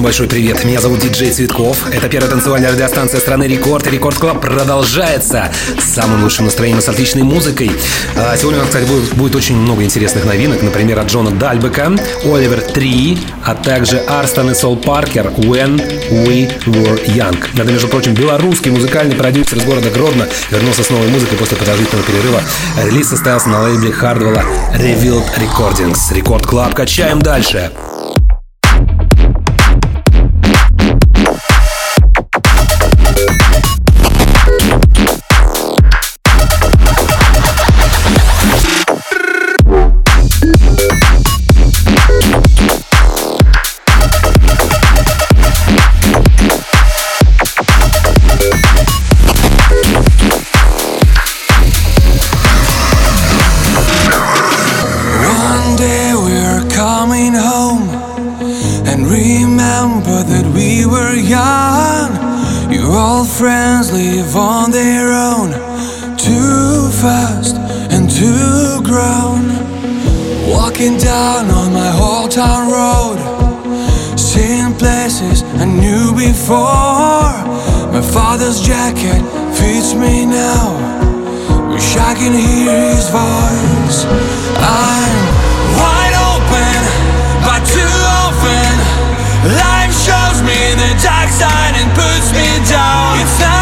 Всем большой привет. Меня зовут Диджей Цветков. Это первая танцевальная радиостанция страны Рекорд. И Рекорд Клаб продолжается с самым лучшим настроением, с отличной музыкой. А, сегодня у нас, кстати, будет, будет очень много интересных новинок. Например, от Джона Дальбека, Оливер 3, а также Арстон и Сол Паркер When We Were Young. Это, между прочим, белорусский музыкальный продюсер из города Гродно вернулся с новой музыкой после продолжительного перерыва. Релиз состоялся на лейбле Хардвелла Revealed Recordings. Рекорд Клаб. Качаем дальше. Everybody before. My father's jacket fits me now. Wish I can hear his voice. I'm wide open, but too often life shows me the dark side and puts me down. It's not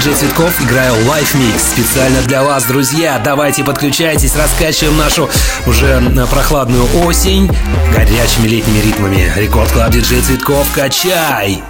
диджей Цветков. Играю Live Mix. Специально для вас, друзья. Давайте подключайтесь, раскачиваем нашу уже э, прохладную осень горячими летними ритмами. Рекорд Клаб диджей Цветков. Качай!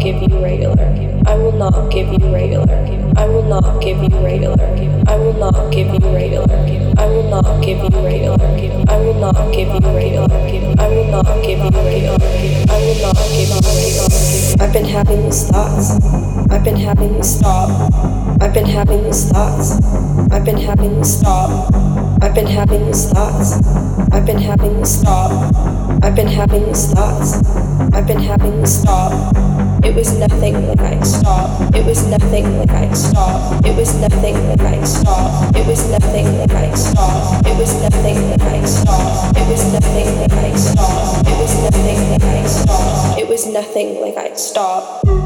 Give you regular. I will not give you regular. I will not give you regular. I will not give you regular. I will not give you regular. I will not give you regular. I will not give you regular. I will not give you regular. I've been having these thoughts. I've been having these stop. I've been having these thoughts. I've been having these stop. I've been having these thoughts. I've been having these stop. I've been having these thoughts. I've been having these stop. It was nothing like stop. It was nothing like stop. It was nothing like stop. It was nothing like stop. It was nothing like stop. It was nothing like stop. It was nothing like stop. It was nothing like. Stop.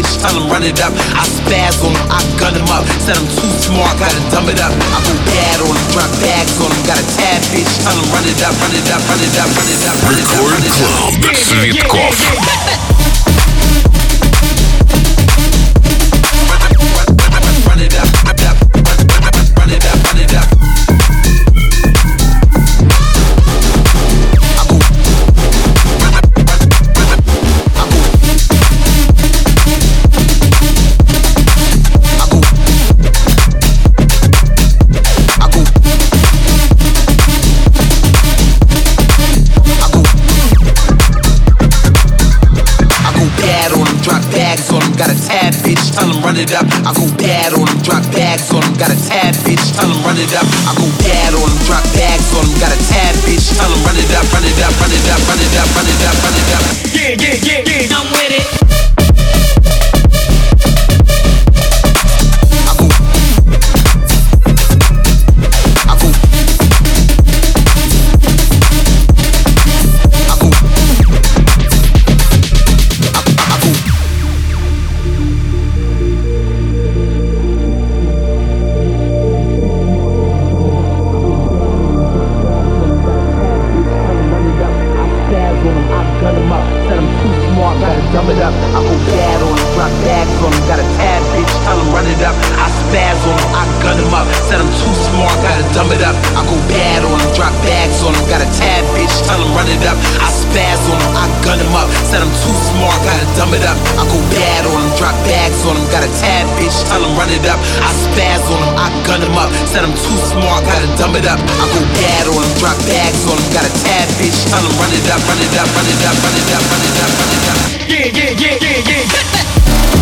bitch, tell him run it up. I spaz on him, I gun him up. Said I'm too smart, gotta dumb it up. I go bad on him, drop bags on him, got a tab, bitch. Tell him run it up, run it up, run it up, run it up, run it up. Record Club Цветков. Up. I spaz on them, I gun them up, said I'm too smart, gotta dumb it up. I go bad on them, drop bags on them, got a tad bitch, tell them run it up, run it up, run it up, run it up, run it up, run it up. Yeah, yeah, yeah, yeah, yeah.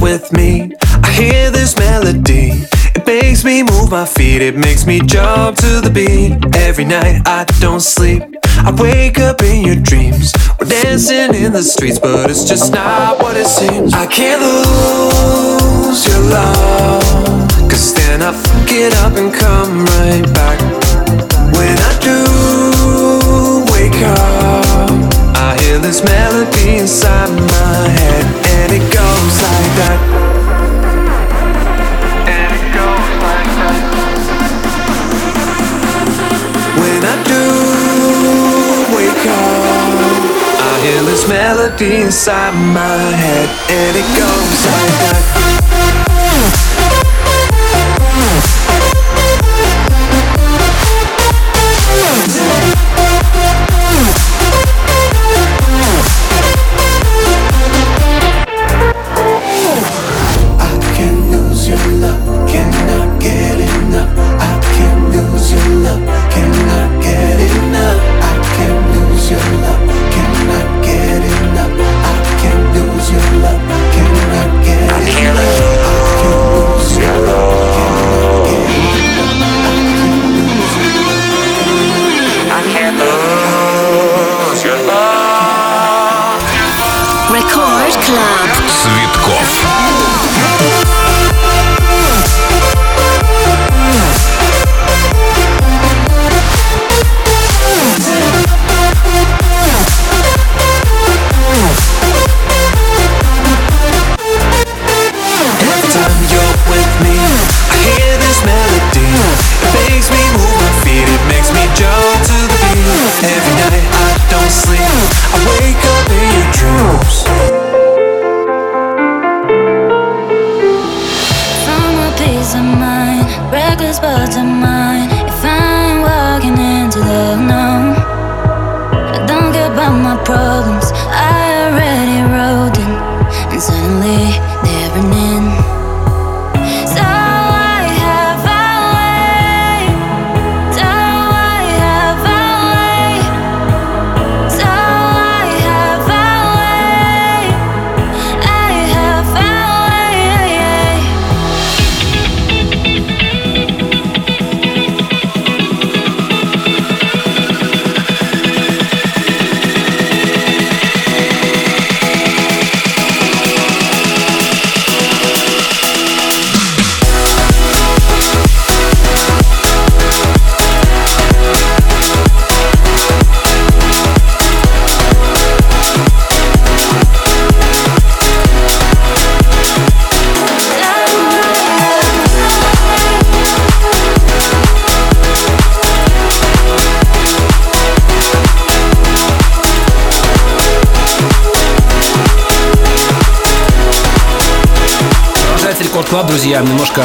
With me, I hear this melody. It makes me move my feet, it makes me jump to the beat. Every night I don't sleep, I wake up in your dreams. We're dancing in the streets, but it's just not what it seems. I can't lose your love, cause then I fuck it up and come right back. When I do wake up, I hear this melody inside my head, and it goes like that. And it goes like that. When I do wake up, I hear this melody inside my head, and it goes like that.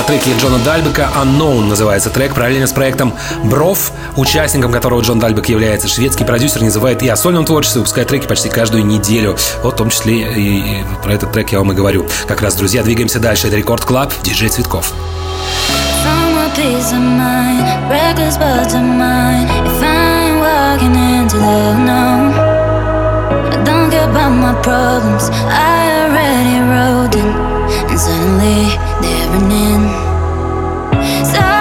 Треке Джона Дальбека. Unknown называется трек. Параллельно с проектом Бров, участником которого Джон Дальбек является. Шведский продюсер называет и о сольном творчестве, выпускает треки почти каждую неделю. Вот в том числе и, и про этот трек я вам и говорю. Как раз, друзья, двигаемся дальше. Это Рекорд Клаб, диджей Цветков. Don't care about my problems. I So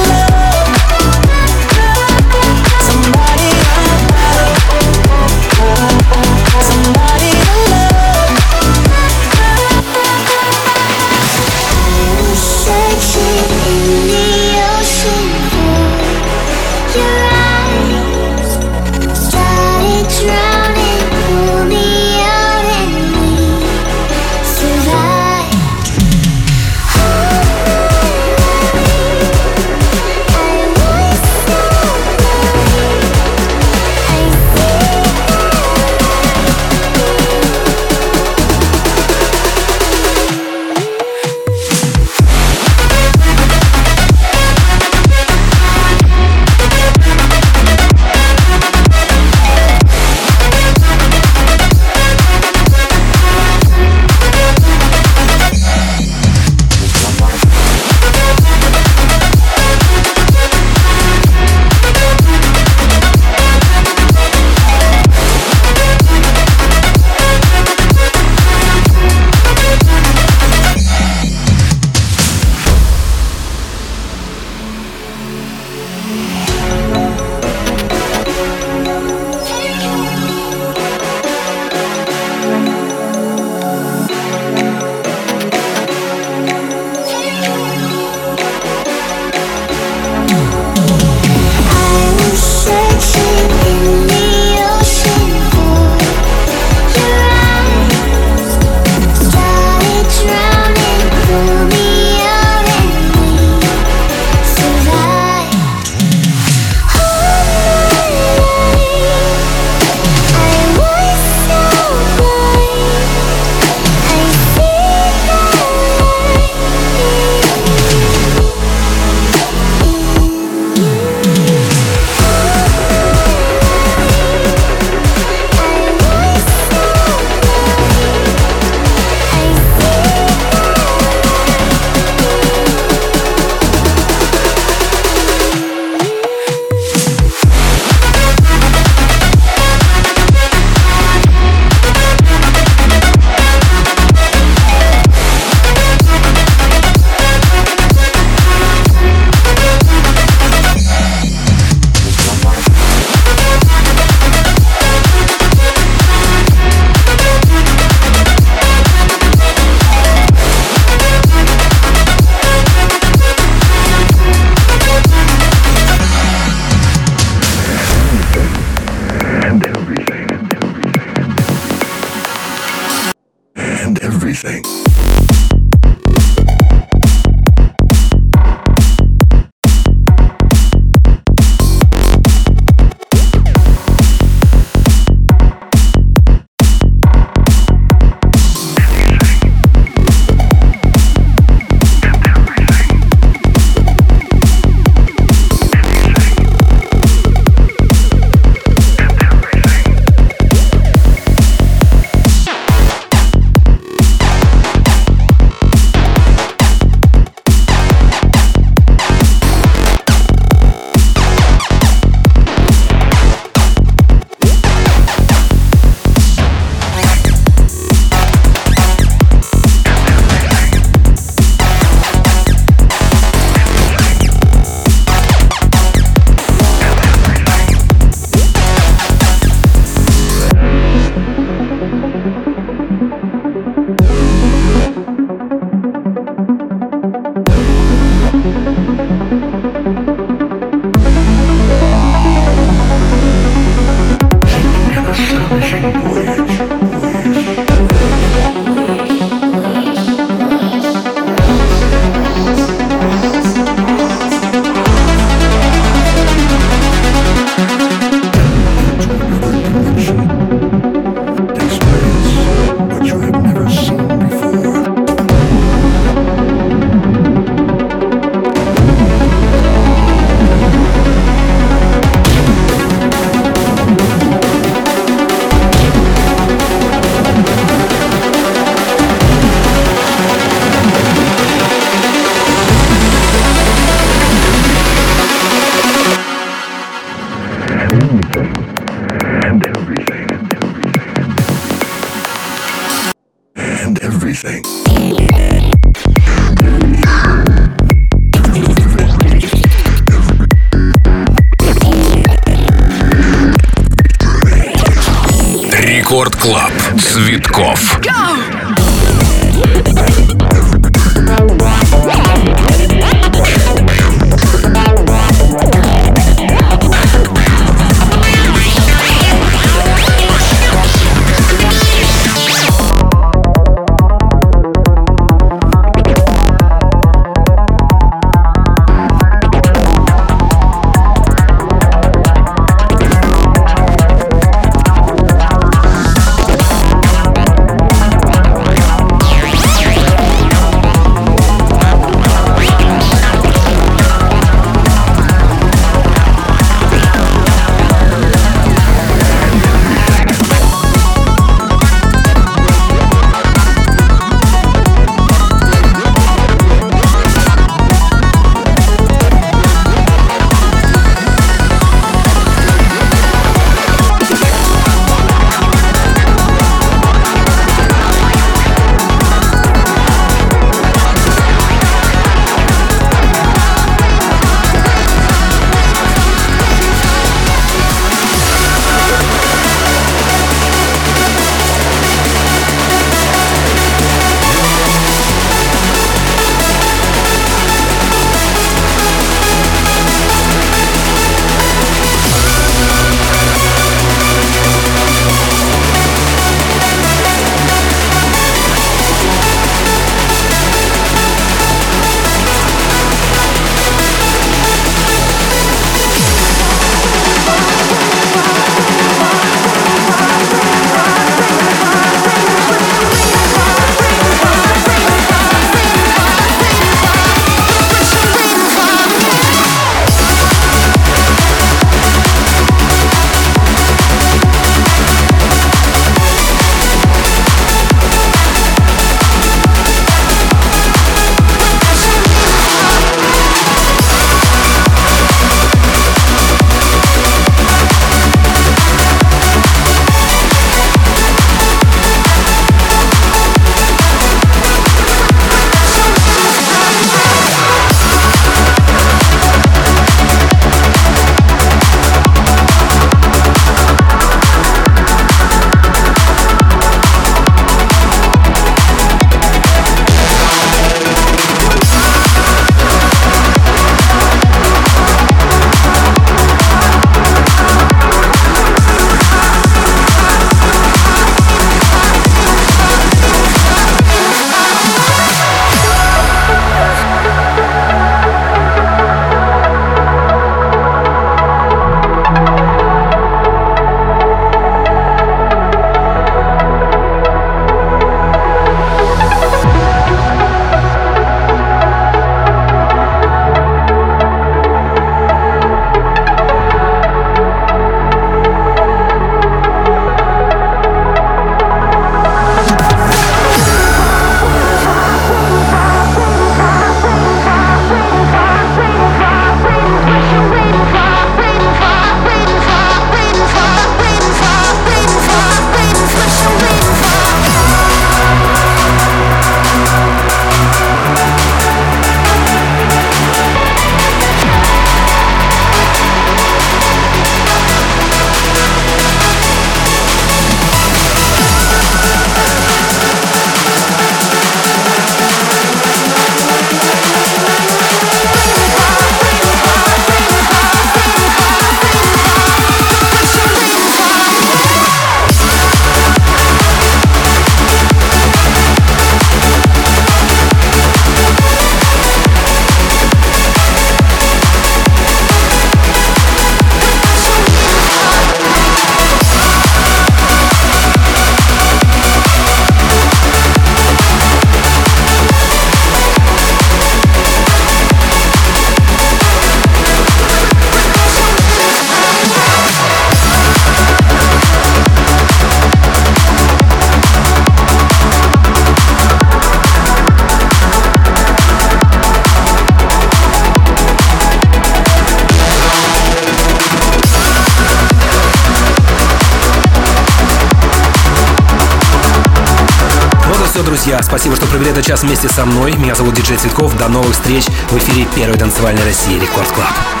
этот час вместе со мной. Меня зовут Диджей Цветков. До новых встреч в эфире Первой танцевальной России Рекорд Клаб.